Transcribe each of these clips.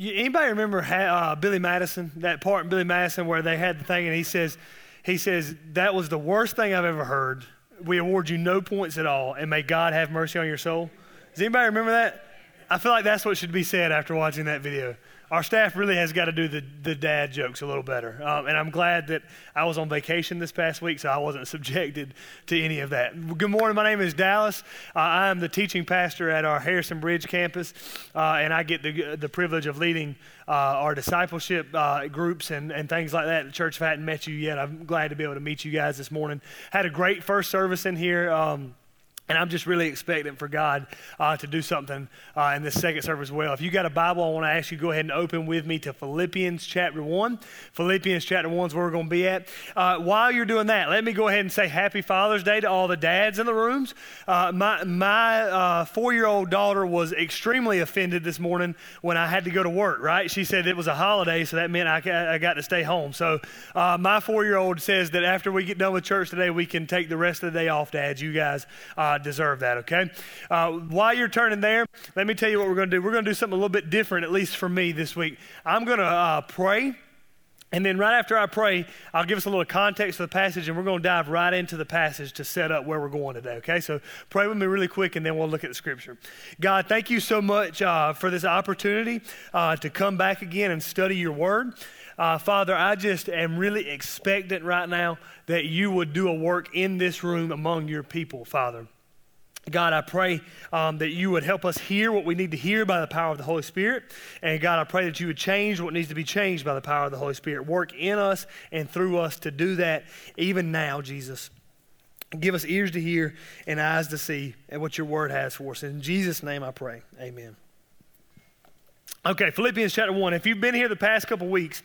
Anybody remember uh, Billy Madison? That part in Billy Madison where they had the thing, and he says, he says that was the worst thing I've ever heard. We award you no points at all, and may God have mercy on your soul. Does anybody remember that? I feel like that's what should be said after watching that video our staff really has got to do the, the dad jokes a little better. Um, and I'm glad that I was on vacation this past week, so I wasn't subjected to any of that. Good morning. My name is Dallas. Uh, I am the teaching pastor at our Harrison Bridge campus, uh, and I get the, the privilege of leading uh, our discipleship uh, groups and, and things like that. The church, if I hadn't met you yet, I'm glad to be able to meet you guys this morning. Had a great first service in here. Um, and I'm just really expecting for God uh, to do something uh, in this second service as well. If you got a Bible, I want to ask you to go ahead and open with me to Philippians chapter 1. Philippians chapter 1 is where we're going to be at. Uh, while you're doing that, let me go ahead and say Happy Father's Day to all the dads in the rooms. Uh, my my uh, four year old daughter was extremely offended this morning when I had to go to work, right? She said it was a holiday, so that meant I, I got to stay home. So uh, my four year old says that after we get done with church today, we can take the rest of the day off, dads. You guys deserve that, okay? Uh, while you're turning there, let me tell you what we're going to do. We're going to do something a little bit different, at least for me this week. I'm going to uh, pray. And then right after I pray, I'll give us a little context of the passage, and we're going to dive right into the passage to set up where we're going today, okay? So pray with me really quick, and then we'll look at the scripture. God, thank you so much uh, for this opportunity uh, to come back again and study your word. Uh, Father, I just am really expectant right now that you would do a work in this room among your people, Father. God, I pray um, that you would help us hear what we need to hear by the power of the Holy Spirit. And God, I pray that you would change what needs to be changed by the power of the Holy Spirit. Work in us and through us to do that even now, Jesus. Give us ears to hear and eyes to see and what your word has for us. In Jesus' name I pray. Amen. Okay, Philippians chapter 1. If you've been here the past couple weeks,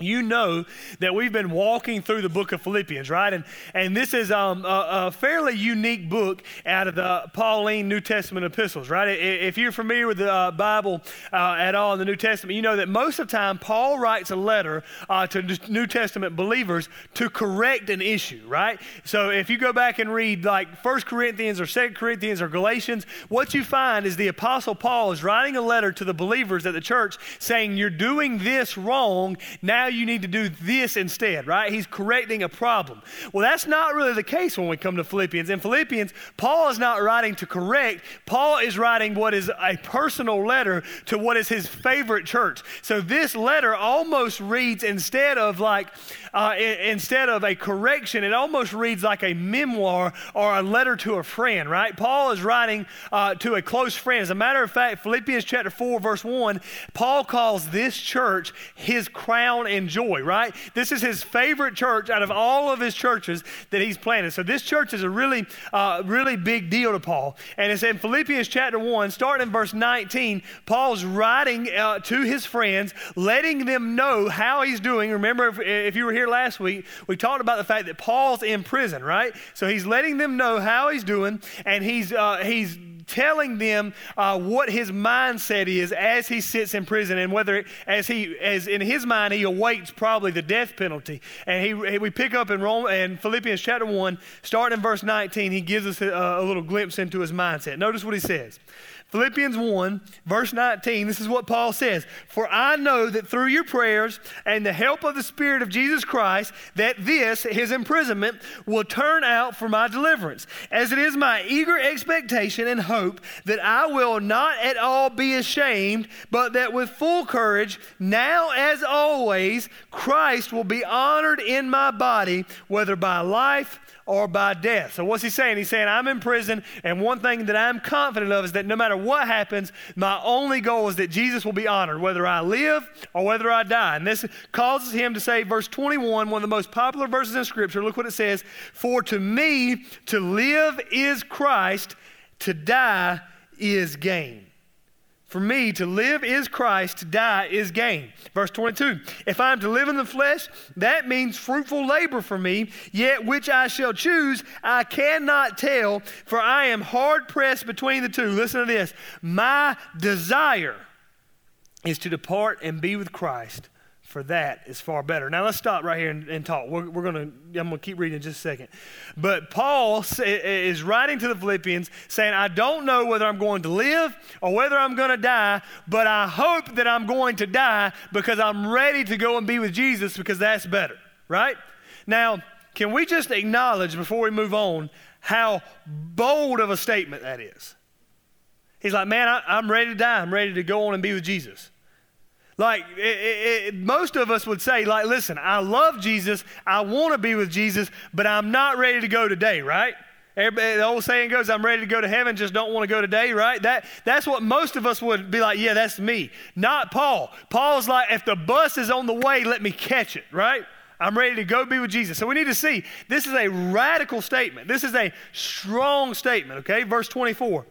you know that we've been walking through the book of Philippians, right? And, and this is um, a, a, fairly unique book out of the Pauline New Testament epistles, right? If you're familiar with the uh, Bible uh, at all in the New Testament, you know that most of the time Paul writes a letter uh, to New Testament believers to correct an issue, right? So if you go back and read like First Corinthians or Second Corinthians or Galatians, what you find is the Apostle Paul is writing a letter to the believers at the church saying, You're doing this wrong. Now you need to do this instead, right? He's correcting a problem. Well, that's not really the case when we come to Philippians. In Philippians, Paul is not writing to correct, Paul is writing what is a personal letter to what is his favorite church. So this letter almost reads instead of like, uh, instead of a correction, it almost reads like a memoir or a letter to a friend, right? Paul is writing uh, to a close friend. As a matter of fact, Philippians chapter 4, verse 1, Paul calls this church his crown and joy, right? This is his favorite church out of all of his churches that he's planted. So this church is a really, uh, really big deal to Paul. And it's in Philippians chapter 1, starting in verse 19, Paul's writing uh, to his friends, letting them know how he's doing. Remember, if, if you were here last week, we talked about the fact that Paul's in prison, right? So he's letting them know how he's doing, and he's, uh, he's telling them uh, what his mindset is as he sits in prison and whether as he as in his mind he awaits probably the death penalty. And he, we pick up in Rome and Philippians chapter 1 starting in verse 19 he gives us a, a little glimpse into his mindset. Notice what he says Philippians 1, verse 19, this is what Paul says For I know that through your prayers and the help of the Spirit of Jesus Christ, that this, his imprisonment, will turn out for my deliverance, as it is my eager expectation and hope that I will not at all be ashamed, but that with full courage, now as always, Christ will be honored in my body, whether by life or by death. So, what's he saying? He's saying, I'm in prison, and one thing that I'm confident of is that no matter what happens, my only goal is that Jesus will be honored, whether I live or whether I die. And this causes him to say, verse 21, one of the most popular verses in Scripture, look what it says For to me, to live is Christ, to die is gain. For me, to live is Christ, to die is gain. Verse 22 If I am to live in the flesh, that means fruitful labor for me, yet which I shall choose, I cannot tell, for I am hard pressed between the two. Listen to this. My desire is to depart and be with Christ for that is far better. Now let's stop right here and, and talk. We're, we're to, I'm to keep reading in just a second. But Paul is writing to the Philippians saying, I don't know whether I'm going to live or whether I'm to die, but I hope that I'm going to die because I'm ready to go and be with Jesus because that's better, right? Now, can we just acknowledge before we move on how bold of a statement that is? He's like, man, I, I'm ready to die. I'm ready to go on and be with Jesus. Like, it, it, most of us would say, like, listen, I love Jesus. I want to be with Jesus, but I'm not ready to go today, right? Everybody, the old saying goes, I'm ready to go to heaven, just don't want to go today, right? That, that's what most of us would be like, yeah, that's me. Not Paul. Paul's like, if the bus is on the way, let me catch it, right? I'm ready to go be with Jesus. So we need to see this is a radical statement. This is a strong statement, okay? Verse 24.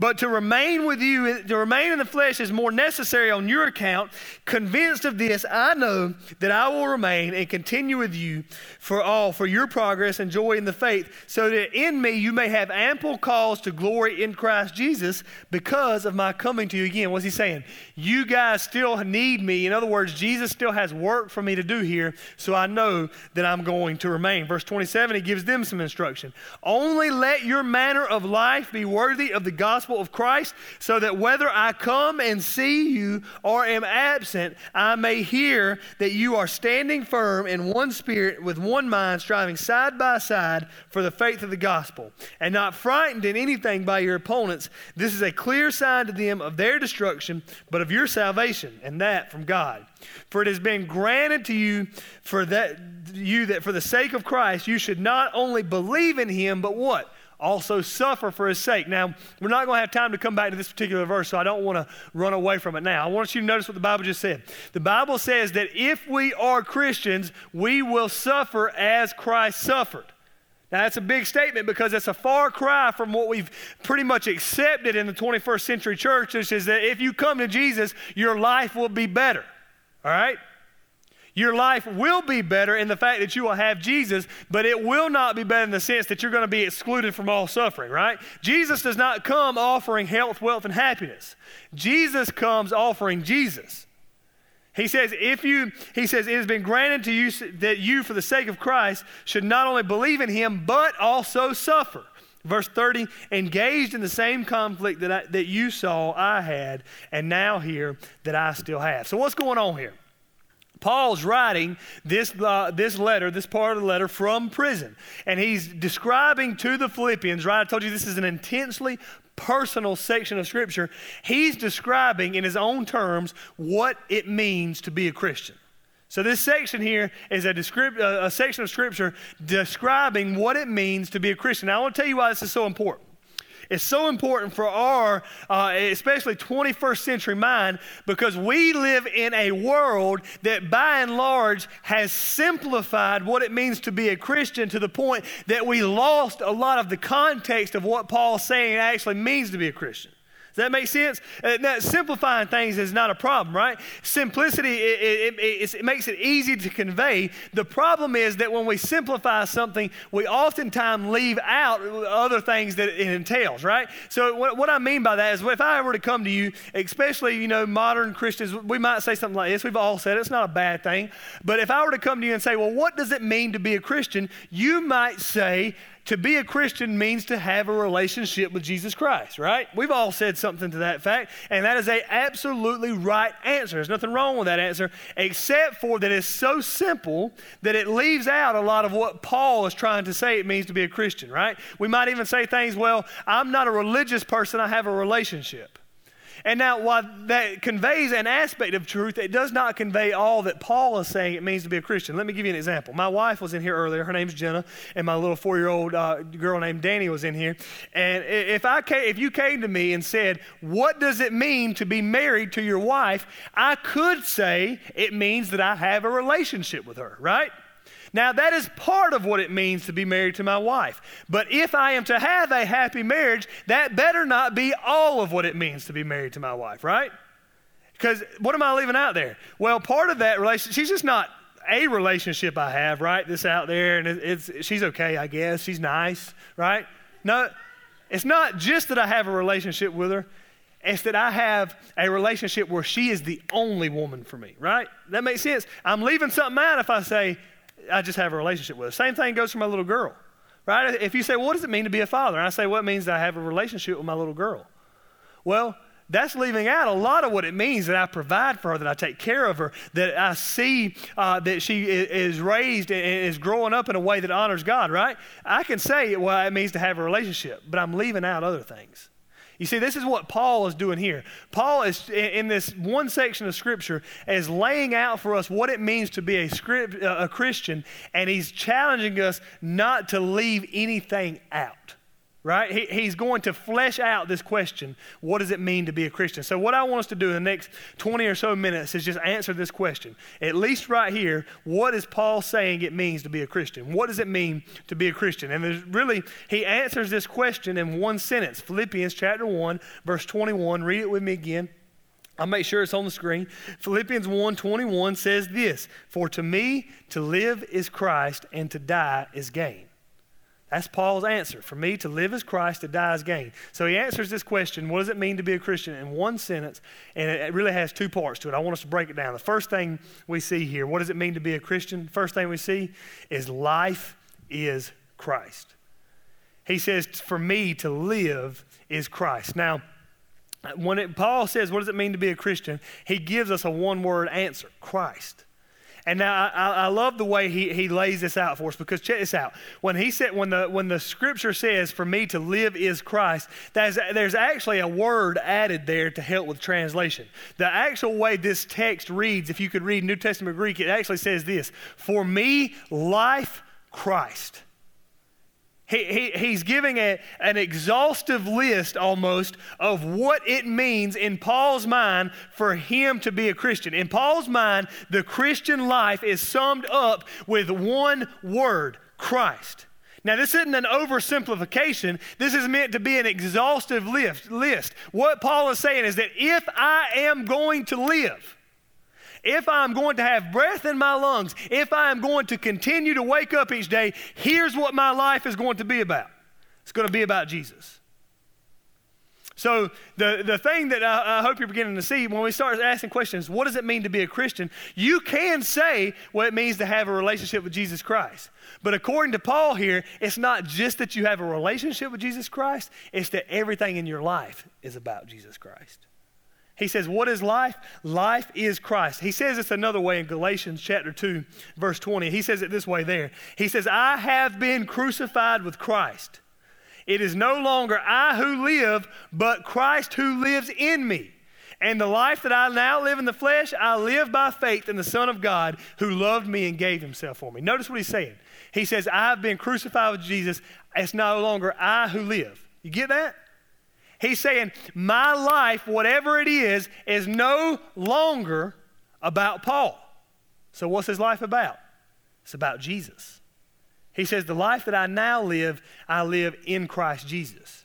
But to remain with you, to remain in the flesh is more necessary on your account. Convinced of this, I know that I will remain and continue with you for all, for your progress and joy in the faith, so that in me you may have ample cause to glory in Christ Jesus because of my coming to you again. What's he saying? You guys still need me. In other words, Jesus still has work for me to do here, so I know that I'm going to remain. Verse 27, he gives them some instruction. Only let your manner of life be worthy of the gospel gospel of Christ, so that whether I come and see you or am absent, I may hear that you are standing firm in one spirit with one mind, striving side by side for the faith of the gospel, and not frightened in anything by your opponents. This is a clear sign to them of their destruction, but of your salvation, and that from God. For it has been granted to you for that you that for the sake of Christ you should not only believe in him, but what? Also suffer for his sake. Now, we're not going to have time to come back to this particular verse, so I don't want to run away from it now. I want you to notice what the Bible just said. The Bible says that if we are Christians, we will suffer as Christ suffered. Now, that's a big statement because it's a far cry from what we've pretty much accepted in the 21st century church, which is that if you come to Jesus, your life will be better. All right? Your life will be better in the fact that you will have Jesus, but it will not be better in the sense that you're going to be excluded from all suffering, right? Jesus does not come offering health, wealth, and happiness. Jesus comes offering Jesus. He says, if you, he says, it has been granted to you that you, for the sake of Christ, should not only believe in him, but also suffer. Verse 30, engaged in the same conflict that, I, that you saw I had, and now hear that I still have. So, what's going on here? Paul's writing this, uh, this letter, this part of the letter from prison. And he's describing to the Philippians, right? I told you this is an intensely personal section of Scripture. He's describing in his own terms what it means to be a Christian. So, this section here is a, descript, a, a section of Scripture describing what it means to be a Christian. Now, I want to tell you why this is so important is so important for our, uh, especially 21st century mind, because we live in a world that by and large has simplified what it means to be a Christian to the point that we lost a lot of the context of what Paul's saying actually means to be a Christian. Does that make sense? Uh, now, simplifying things is not a problem, right? Simplicity, it, it, it, it, makes it easy to convey. The problem is that when we simplify something, we oftentimes leave out other things that it entails, right? So, what, what I mean by that is if I were to come to you, especially, you know, modern Christians, we might say something like this. We've all said it, it's not a bad thing. But if I were to come to you and say, well, what does it mean to be a Christian? You might say, to be a Christian means to have a relationship with Jesus Christ, right? We've all said something to that fact, and that is a absolutely right answer. There's nothing wrong with that answer, except for that it's so simple that it leaves out a lot of what Paul is trying to say it means to be a Christian, right? We might even say things, well, I'm not a religious person, I have a relationship. And now, while that conveys an aspect of truth, it does not convey all that Paul is saying it means to be a Christian. Let me give you an example. My wife was in here earlier. Her name's Jenna, and my little four-year-old uh, girl named Danny was in here. And if I came, if you came to me and said, "What does it mean to be married to your wife?" I could say it means that I have a relationship with her, right? Now, that is part of what it means to be married to my wife. But if I am to have a happy marriage, that better not be all of what it means to be married to my wife, right? Because what am I leaving out there? Well, part of that relationship, she's just not a relationship I have, right? This out there, and it's, she's okay, I guess. She's nice, right? No, it's not just that I have a relationship with her. It's that I have a relationship where she is the only woman for me, right? That makes sense. I'm leaving something out if I say I just have a relationship with her. Same thing goes for my little girl, right? If you say, well, what does it mean to be a father? And I say, what well, means that I have a relationship with my little girl? Well, that's leaving out a lot of what it means that I provide for her, that I take care of her, that I see uh, that she is raised and is growing up in a way that honors God, right? I can say what it means to have a relationship, but I'm leaving out other things. You see, this is what Paul is doing here. Paul is, in this one section of Scripture, is laying out for us what it means to be a, script, a Christian, and he's challenging us not to leave anything out right? He, he's going to flesh out this question what does it mean to be a Christian? So, what I want us to do in the next 20 or so minutes is just answer this question. At least right here, what is Paul saying it means to be a Christian? What does it mean to be a Christian? And really, he answers this question in one sentence Philippians chapter 1, verse 21. Read it with me again. I'll make sure it's on the screen. Philippians 1 21 says this For to me to live is Christ, and to die is gain. That's Paul's answer. For me, to live as Christ, to die as gain. So he answers this question what does it mean to be a Christian in one sentence? And it really has two parts to it. I want us to break it down. The first thing we see here what does it mean to be a Christian? First thing we see is life is Christ. He says, For me, to live is Christ. Now, when it, Paul says, What does it mean to be a Christian? He gives us a one word answer Christ. And now I, I, love the way he, he lays this out for us because check this out. When he said, when the when the scripture says, "For me to live is Christ," there's there's actually a word added there to help with translation. The actual way this text reads, if you could read New Testament Greek, it actually says this: "For me, life, Christ." He, he, he's giving a, an exhaustive list almost of what it means in Paul's mind for him to be a Christian. In Paul's mind, the Christian life is summed up with one word Christ. Now, this isn't an oversimplification. This is meant to be an exhaustive list. What Paul is saying is that if I am going to live, if I'm going to have breath in my lungs, if I am going to continue to wake up each day, here's what my life is going to be about it's going to be about Jesus. So, the, the thing that I, I, hope you're beginning to see when we start asking questions, what does it mean to be a Christian? You can say what it means to have a relationship with Jesus Christ. But according to Paul here, it's not just that you have a relationship with Jesus Christ, it's that everything in your life is about Jesus Christ. He says, What is life? Life is Christ. He says it's another way in Galatians chapter 2, verse 20. He says it this way there. He says, I have been crucified with Christ. It is no longer I who live, but Christ who lives in me. And the life that I now live in the flesh, I live by faith in the Son of God who loved me and gave himself for me. Notice what he's saying. He says, I have been crucified with Jesus. It's no longer I who live. You get that? He's saying, My life, whatever it is, is no longer about Paul. So, what's his life about? It's about Jesus. He says, The life that I now live, I live in Christ Jesus.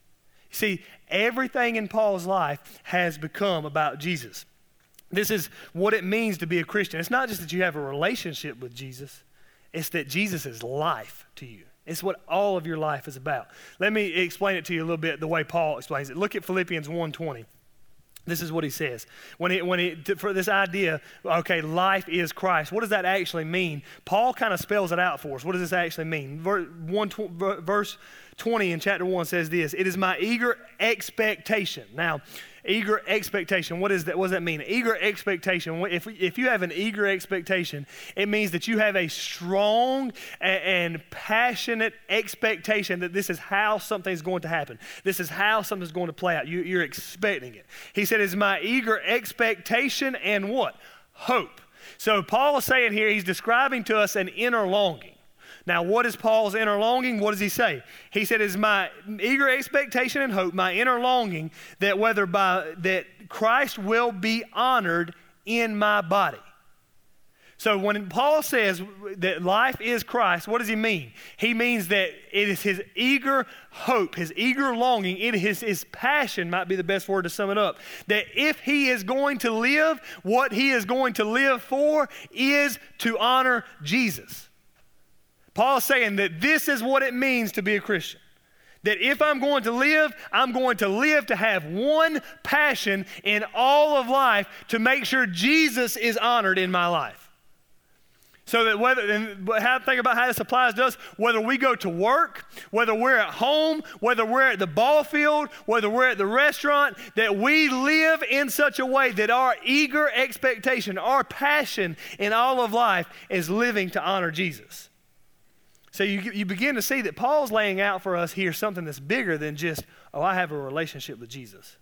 See, everything in Paul's life has become about Jesus. This is what it means to be a Christian. It's not just that you have a relationship with Jesus, it's that Jesus is life to you. It's what all of your life is about. Let me explain it to you a little bit the way Paul explains it. Look at Philippians 1:20. This is what he says. When he, when he, for this idea, okay, life is Christ, what does that actually mean? Paul kind of spells it out for us. What does this actually mean? Verse, one, verse 20 in chapter 1 says this It is my eager expectation. Now, eager expectation. What, is that, what does that mean? Eager expectation. If, if you have an eager expectation, it means that you have a strong and, and passionate expectation that this is how something's going to happen. This is how something's going to play out. You, you're expecting it. He said, Is my eager expectation and what? Hope. So Paul is saying here, he's describing to us an inner longing. Now, what is Paul's inner longing? What does he say? He said, "Is my eager expectation and hope, my inner longing, that whether by that Christ will be honored in my body." So when Paul says that life is Christ, what does he mean? He means that it is his eager hope, his eager longing, it is his passion, might be the best word to sum it up. That if he is going to live, what he is going to live for is to honor Jesus. Paul's saying that this is what it means to be a Christian. That if I'm going to live, I'm going to live to have one passion in all of life to make sure Jesus is honored in my life. So that whether, and how, think about how this applies to us, whether we go to work, whether we're at home, whether we're at the ball field, whether we're at the restaurant, that we live in such a way that our eager expectation, our passion in all of life is living to honor Jesus. So you, you begin to see that Paul's laying out for us here something that's bigger than just, oh, I have a relationship with Jesus.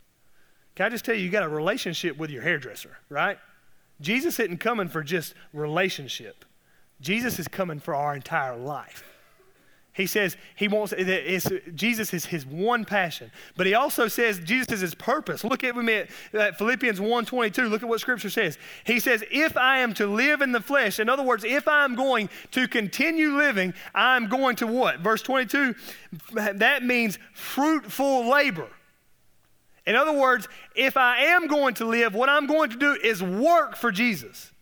Can I just tell you, you got a relationship with your hairdresser, right? Jesus isn't coming for just relationship. Jesus is coming for our entire life. He says he wants Jesus is his one passion, but he also says Jesus is his purpose. Look at me at Philippians 1:22. Look at what Scripture says. He says, "If I am to live in the flesh, in other words, if I am going to continue living, I am going to what? Verse 22. That means fruitful labor. In other words, if I am going to live, what I'm going to do is work for Jesus.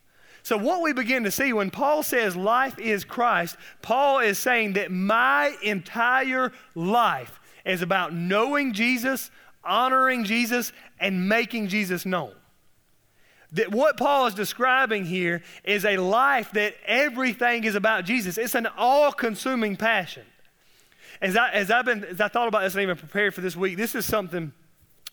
So, what we begin to see when Paul says life is Christ, Paul is saying that my entire life is about knowing Jesus, honoring Jesus, and making Jesus known. That what Paul is describing here is a life that everything is about Jesus. It's an all consuming passion. As I, as, I've been, as I thought about this and even prepared for this week, this is something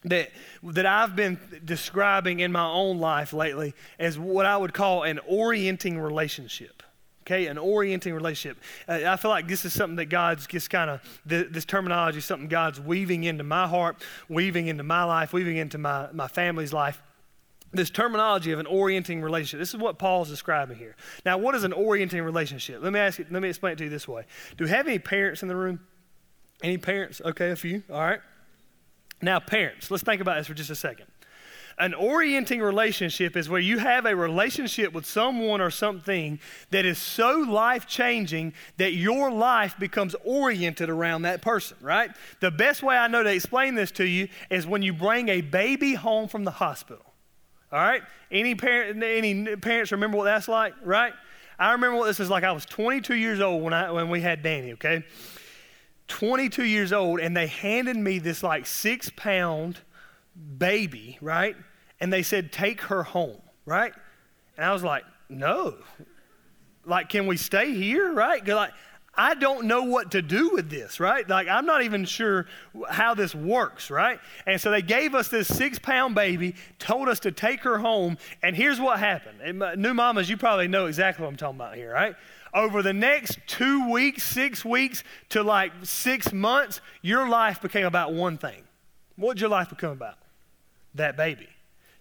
that, that I've been describing in my own life lately as what I would call an orienting relationship. Okay, an orienting relationship. Uh, I feel like this is something that God's just kind of, th- this terminology is something God's weaving into my heart, weaving into my life, weaving into my, my family's life. This terminology of an orienting relationship. This is what Paul's describing here. Now, what is an orienting relationship? Let me ask you, let me explain it to you this way. Do we have any parents in the room? Any parents? Okay, a few. All right. Now, parents, let's think about this for just a second. An orienting relationship is where you have a relationship with someone or something that is so life changing that your life becomes oriented around that person, right? The best way I know to explain this to you is when you bring a baby home from the hospital. All right? Any, parent, any parents remember what that's like, right? I remember what this is like. I was 22 years old when, I, when we had Danny, okay? 22 years old, and they handed me this like six pound baby, right? And they said, take her home, right? And I was like, no. Like, can we stay here, right? Like, I don't know what to do with this, right? Like, I'm not even sure how this works, right? And so they gave us this six pound baby, told us to take her home, and here's what happened. And uh, new mamas, you probably know exactly what I'm talking about here, right? Over the next two weeks, six weeks to like six months, your life became about one thing. What did your life become about? That baby.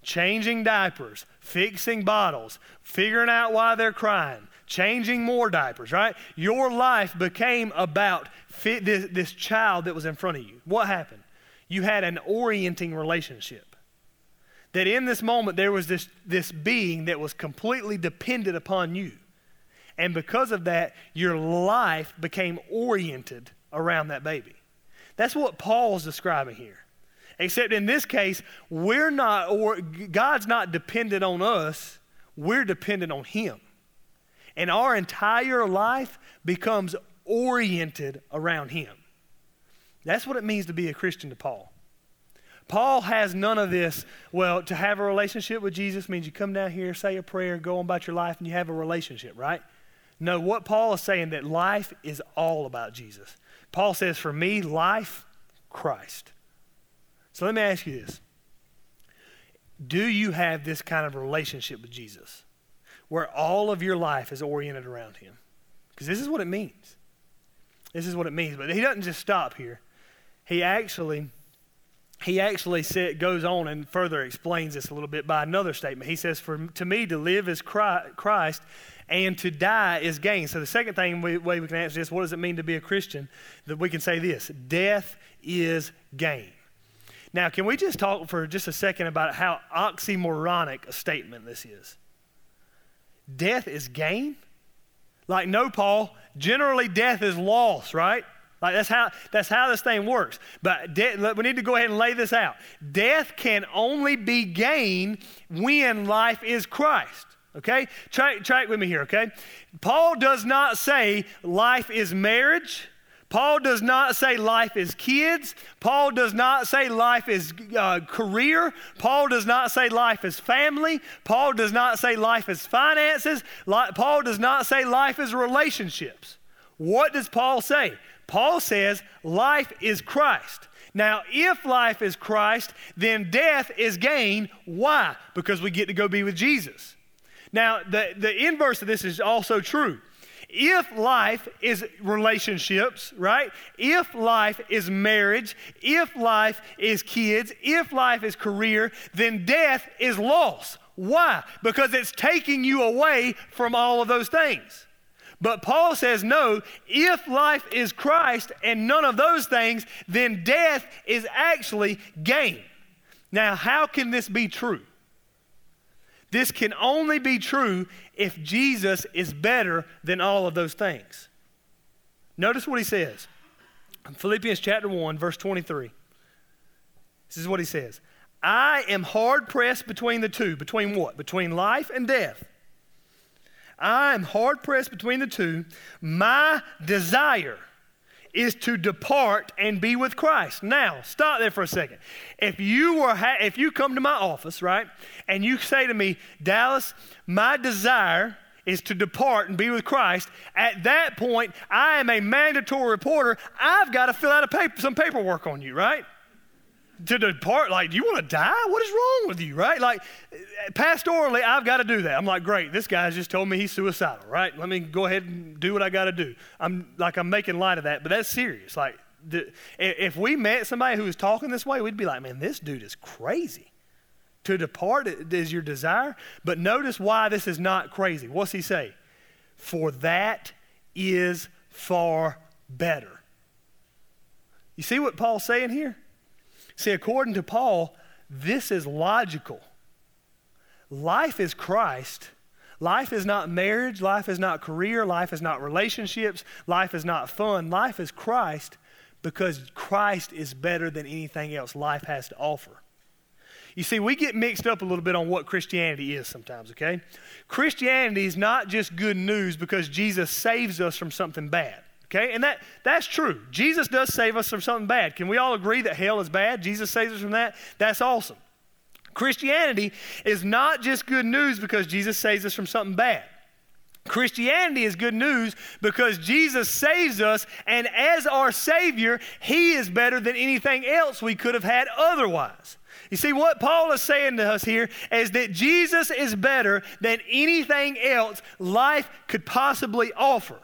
Changing diapers, fixing bottles, figuring out why they're crying, changing more diapers, right? Your life became about fit this, this child that was in front of you. What happened? You had an orienting relationship. That in this moment, there was this, this being that was completely dependent upon you. And because of that, your life became oriented around that baby. That's what Paul's describing here. Except in this case, we're not, or God's not dependent on us, we're dependent on Him. And our entire life becomes oriented around Him. That's what it means to be a Christian to Paul. Paul has none of this. Well, to have a relationship with Jesus means you come down here, say a prayer, go on about your life, and you have a relationship, right? No, what Paul is saying that life is all about Jesus. Paul says, for me, life, Christ. So let me ask you this. Do you have this kind of relationship with Jesus where all of your life is oriented around him? Because this is what it means. This is what it means. But he doesn't just stop here. He actually he actually said, goes on and further explains this a little bit by another statement. He says, For to me, to live is Christ, and to die is gain. So, the second thing we, way we can answer this what does it mean to be a Christian? That we can say this death is gain. Now, can we just talk for just a second about how oxymoronic a statement this is? Death is gain? Like, no, Paul, generally death is loss, right? Like that's how that's how this thing works. But de- we need to go ahead and lay this out. Death can only be gained when life is Christ. Okay? Try, try it with me here, okay? Paul does not say life is marriage. Paul does not say life is kids. Paul does not say life is uh, career. Paul does not say life is family. Paul does not say life is finances. Paul does not say life is relationships. What does Paul say? Paul says life is Christ. Now, if life is Christ, then death is gain. Why? Because we get to go be with Jesus. Now, the, the inverse of this is also true. If life is relationships, right? If life is marriage, if life is kids, if life is career, then death is loss. Why? Because it's taking you away from all of those things. But Paul says, no, if life is Christ and none of those things, then death is actually gain. Now, how can this be true? This can only be true if Jesus is better than all of those things. Notice what he says. Philippians chapter 1, verse 23. This is what he says I am hard pressed between the two. Between what? Between life and death. I am hard pressed between the two. My desire is to depart and be with Christ. Now, stop there for a second. If you were ha- if you come to my office, right, and you say to me, "Dallas, my desire is to depart and be with Christ," at that point, I am a mandatory reporter. I've got to fill out a paper, some paperwork on you, right? To depart, like, do you want to die? What is wrong with you, right? Like, pastorally, I've got to do that. I'm like, great, this guy's just told me he's suicidal, right? Let me go ahead and do what I got to do. I'm like, I'm making light of that, but that's serious. Like, the, if we met somebody who was talking this way, we'd be like, man, this dude is crazy. To depart is your desire, but notice why this is not crazy. What's he say? For that is far better. You see what Paul's saying here? See, according to Paul, this is logical. Life is Christ. Life is not marriage. Life is not career. Life is not relationships. Life is not fun. Life is Christ because Christ is better than anything else life has to offer. You see, we get mixed up a little bit on what Christianity is sometimes, okay? Christianity is not just good news because Jesus saves us from something bad. Okay, and that, that's true. Jesus does save us from something bad. Can we all agree that hell is bad? Jesus saves us from that? That's awesome. Christianity is not just good news because Jesus saves us from something bad. Christianity is good news because Jesus saves us, and as our Savior, He is better than anything else we could have had otherwise. You see, what Paul is saying to us here is that Jesus is better than anything else life could possibly offer.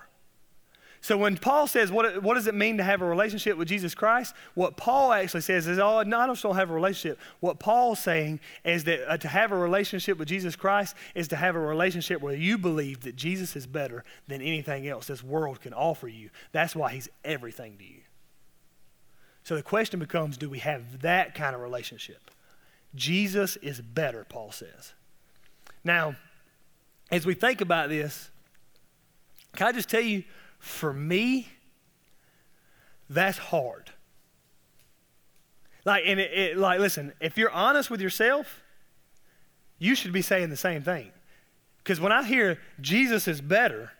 So when Paul says, what, what does it mean to have a relationship with Jesus Christ? What Paul actually says is, oh, no, I just don't have a relationship. What Paul's saying is that uh, to have a relationship with Jesus Christ is to have a relationship where you believe that Jesus is better than anything else this world can offer you. That's why he's everything to you. So the question becomes, do we have that kind of relationship? Jesus is better, Paul says. Now, as we think about this, can I just tell you, for me, that's hard. Like, and it, it, like, listen, if you're honest with yourself, you should be saying the same thing. Because when I hear Jesus is better,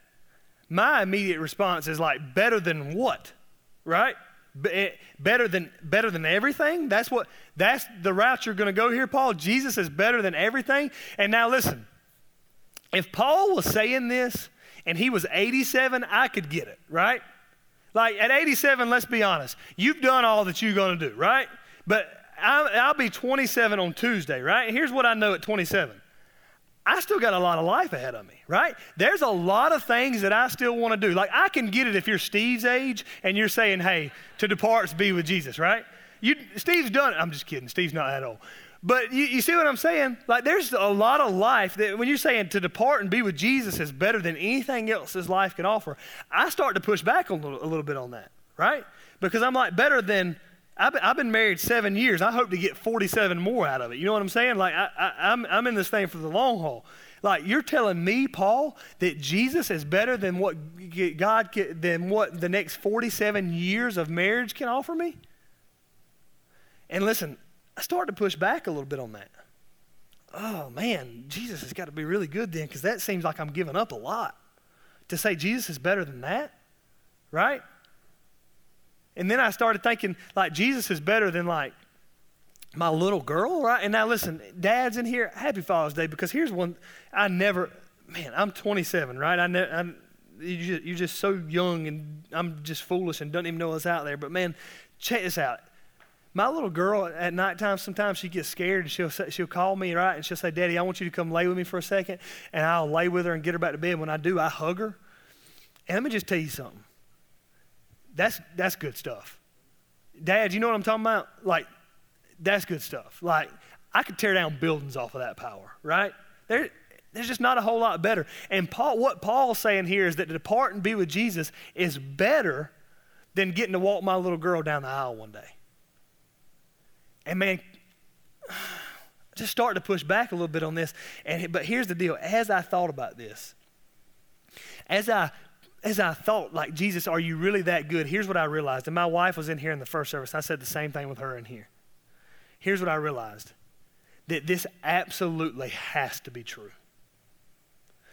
my immediate response is like, better than what? Right? Eh, better than better than everything that's what that's the route you're going to go here paul jesus is better than everything and now listen if paul was saying this and he was 87, I could get it, right? Like at 87, let's be honest, you've done all that you're going to do, right? But I'll, be 27 on Tuesday, right? here's what I know at 27. I still got a lot of life ahead of me, right? There's a lot of things that I still want to do. Like I can get it if you're Steve's age and you're saying, "Hey, to depart is be with Jesus," right? You, Steve's done it. I'm just kidding. Steve's not that old. But you, you, see what I'm saying? Like, there's a lot of life that when you're saying to depart and be with Jesus is better than anything else this life can offer, I start to push back a little, a little bit on that, right? Because I'm like, better than, I've been, I've been, married seven years. I hope to get 47 more out of it. You know what I'm saying? Like, I, I, I'm, I'm in this thing for the long haul. Like, you're telling me, Paul, that Jesus is better than what God, than what the next 47 years of marriage can offer me? And listen, I started to push back a little bit on that. Oh man, Jesus has got to be really good then, because that seems like I'm giving up a lot. To say Jesus is better than that, right? And then I started thinking, like, Jesus is better than, like, my little girl, right? And now listen, dads in here, happy Father's Day because here's one I never, man, I'm 27, right? I, ne- I'm, you're just so young and I'm just foolish and don't even know what's out there. But man, check this out. My little girl at nighttime, sometimes she gets scared and she'll, she'll call me, right? And she'll say, Daddy, I want you to come lay with me for a second. And I'll lay with her and get her back to bed. When I do, I hug her. And let me just tell you something. That's, that's good stuff. Dad, you know what I'm talking about? Like, that's good stuff. Like, I could tear down buildings off of that power, right? There, there's just not a whole lot better. And Paul, what Paul's saying here is that to depart and be with Jesus is better than getting to walk my little girl down the aisle one day. And man, just start to push back a little bit on this. And but here's the deal: as I thought about this, as I as I thought, like Jesus, are you really that good? Here's what I realized. And my wife was in here in the first service. I said the same thing with her in here. Here's what I realized: that this absolutely has to be true.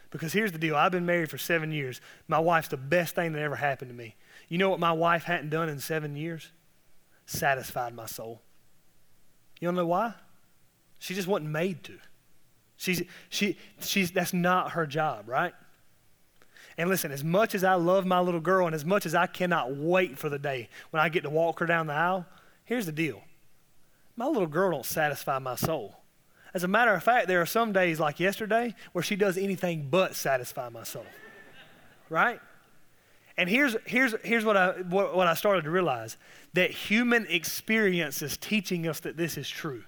Because here's the deal I've been married for seven years. My wife's the best thing that ever happened to me. You know what my wife hadn't done in seven years? Satisfied my soul. You don't know why? She just wasn't made to. She's, she, she's, that's not her job, right? And listen, as much as I love my little girl and as much as I cannot wait for the day when I get to walk her down the aisle, here's the deal. My little girl don't satisfy my soul. As a matter of fact, there are some days like yesterday where she does anything but satisfy my soul. right? And here's, here's, here's what, I, what, what I started to realize that human experience is teaching us that this is true.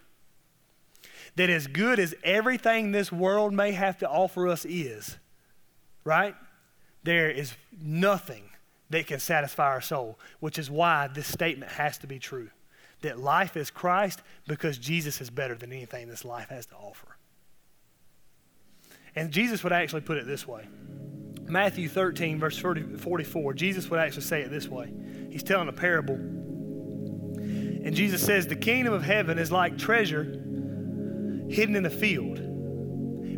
That as good as everything this world may have to offer us is, right? There is nothing that can satisfy our soul, which is why this statement has to be true that life is Christ because Jesus is better than anything this life has to offer. And Jesus would actually put it this way Matthew 13, verse 40, 44, Jesus would actually say it this way. He's telling a parable. And Jesus says, The kingdom of heaven is like treasure hidden in a field,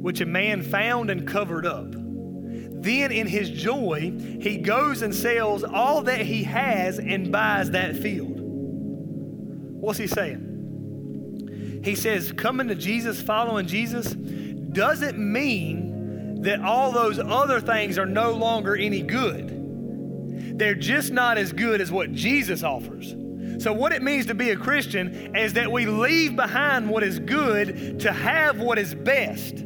which a man found and covered up. Then, in his joy, he goes and sells all that he has and buys that field. What's he saying? He says, coming to Jesus, following Jesus, doesn't mean that all those other things are no longer any good. They're just not as good as what Jesus offers. So, what it means to be a Christian is that we leave behind what is good to have what is best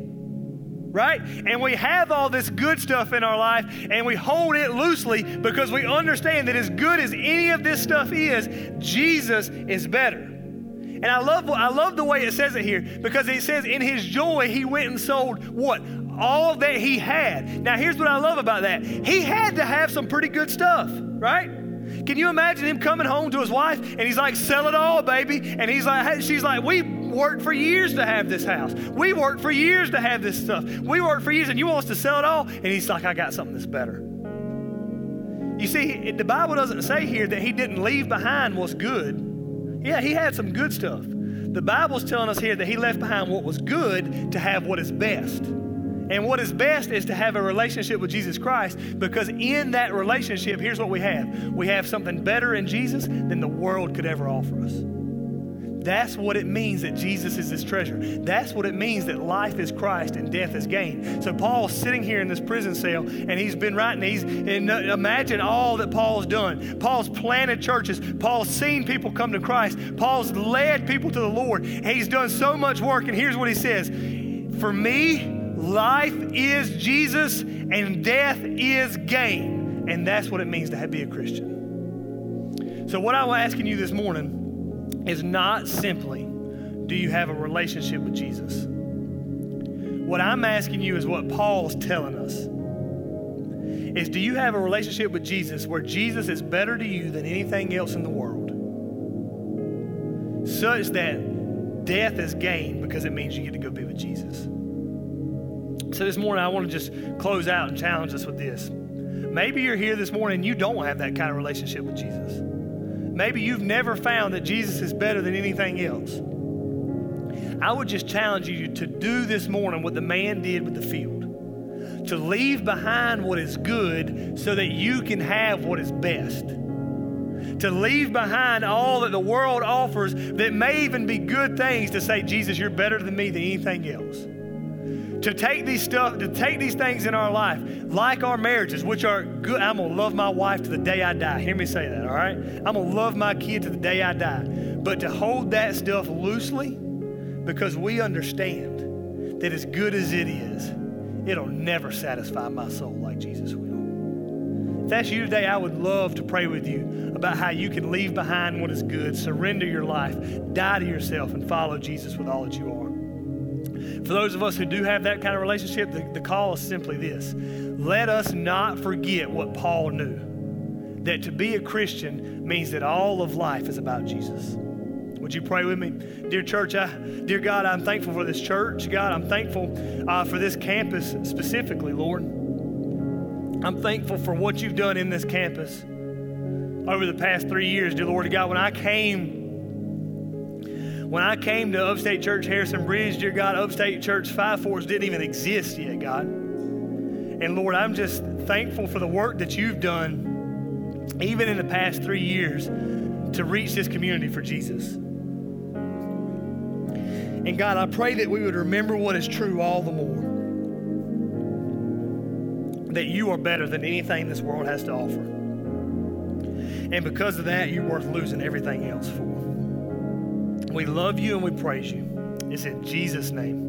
right? And we have all this good stuff in our life and we hold it loosely because we understand that as good as any of this stuff is, Jesus is better. And I love, I love the way it says it here because it says, in his joy, he went and sold what? All that he had. Now, here's what I love about that. He had to have some pretty good stuff, right? Can you imagine him coming home to his wife and he's like, sell it all, baby? And he's like, hey, she's like, we worked for years to have this house. We worked for years to have this stuff. We worked for years and you want us to sell it all? And he's like, I got something that's better. You see, the Bible doesn't say here that he didn't leave behind what's good. Yeah, he had some good stuff. The Bible's telling us here that he left behind what was good to have what is best. And what is best is to have a relationship with Jesus Christ because in that relationship, here's what we have we have something better in Jesus than the world could ever offer us. That's what it means that Jesus is his treasure. That's what it means that life is Christ and death is gain. So Paul's sitting here in this prison cell and he's been writing. He's and uh, imagine all that Paul's done. Paul's planted churches. Paul's seen people come to Christ. Paul's led people to the Lord. He's done so much work. And here's what he says: For me, life is Jesus and death is gain. And that's what it means to be a Christian. So, what I'm asking you this morning is not simply do you have a relationship with Jesus? What I'm asking you is what Paul's telling us. Is do you have a relationship with Jesus where Jesus is better to you than anything else in the world? Such that death is gain because it means you get to go be with Jesus. So this morning, I want to just close out and challenge us with this. Maybe you're here this morning and you don't have that kind of relationship with Jesus. Maybe you've never found that Jesus is better than anything else. I would just challenge you to do this morning what the man did with the field to leave behind what is good so that you can have what is best to leave behind all that the world offers that may even be good things to say, Jesus, you're better than me than anything else. To take these stuff, to take these things in our life, like our marriages, which are good. I'm gonna love my wife to the day I die. Hear me say that, all right? I'm gonna love my kid to the day I die. But to hold that stuff loosely, because we understand that as good as it is, it'll never satisfy my soul like Jesus will. If that's you today, I would love to pray with you about how you can leave behind what is good, surrender your life, die to yourself, and follow Jesus with all that you are. For those of us who do have that kind of relationship, the, the call is simply this let us not forget what Paul knew that to be a Christian means that all of life is about Jesus. Would you pray with me? Dear church, I, dear God, I'm thankful for this church. God, I'm thankful uh, for this campus specifically, Lord. I'm thankful for what you've done in this campus over the past three years, dear Lord God. When I came, when I came to Upstate Church Harrison Bridge, dear God, Upstate Church Five didn't even exist yet, God. And Lord, I'm just thankful for the work that you've done, even in the past three years, to reach this community for Jesus. And God, I pray that we would remember what is true all the more that you are better than anything this world has to offer. And because of that, you're worth losing everything else for. We love you and we praise you. It's in Jesus' name.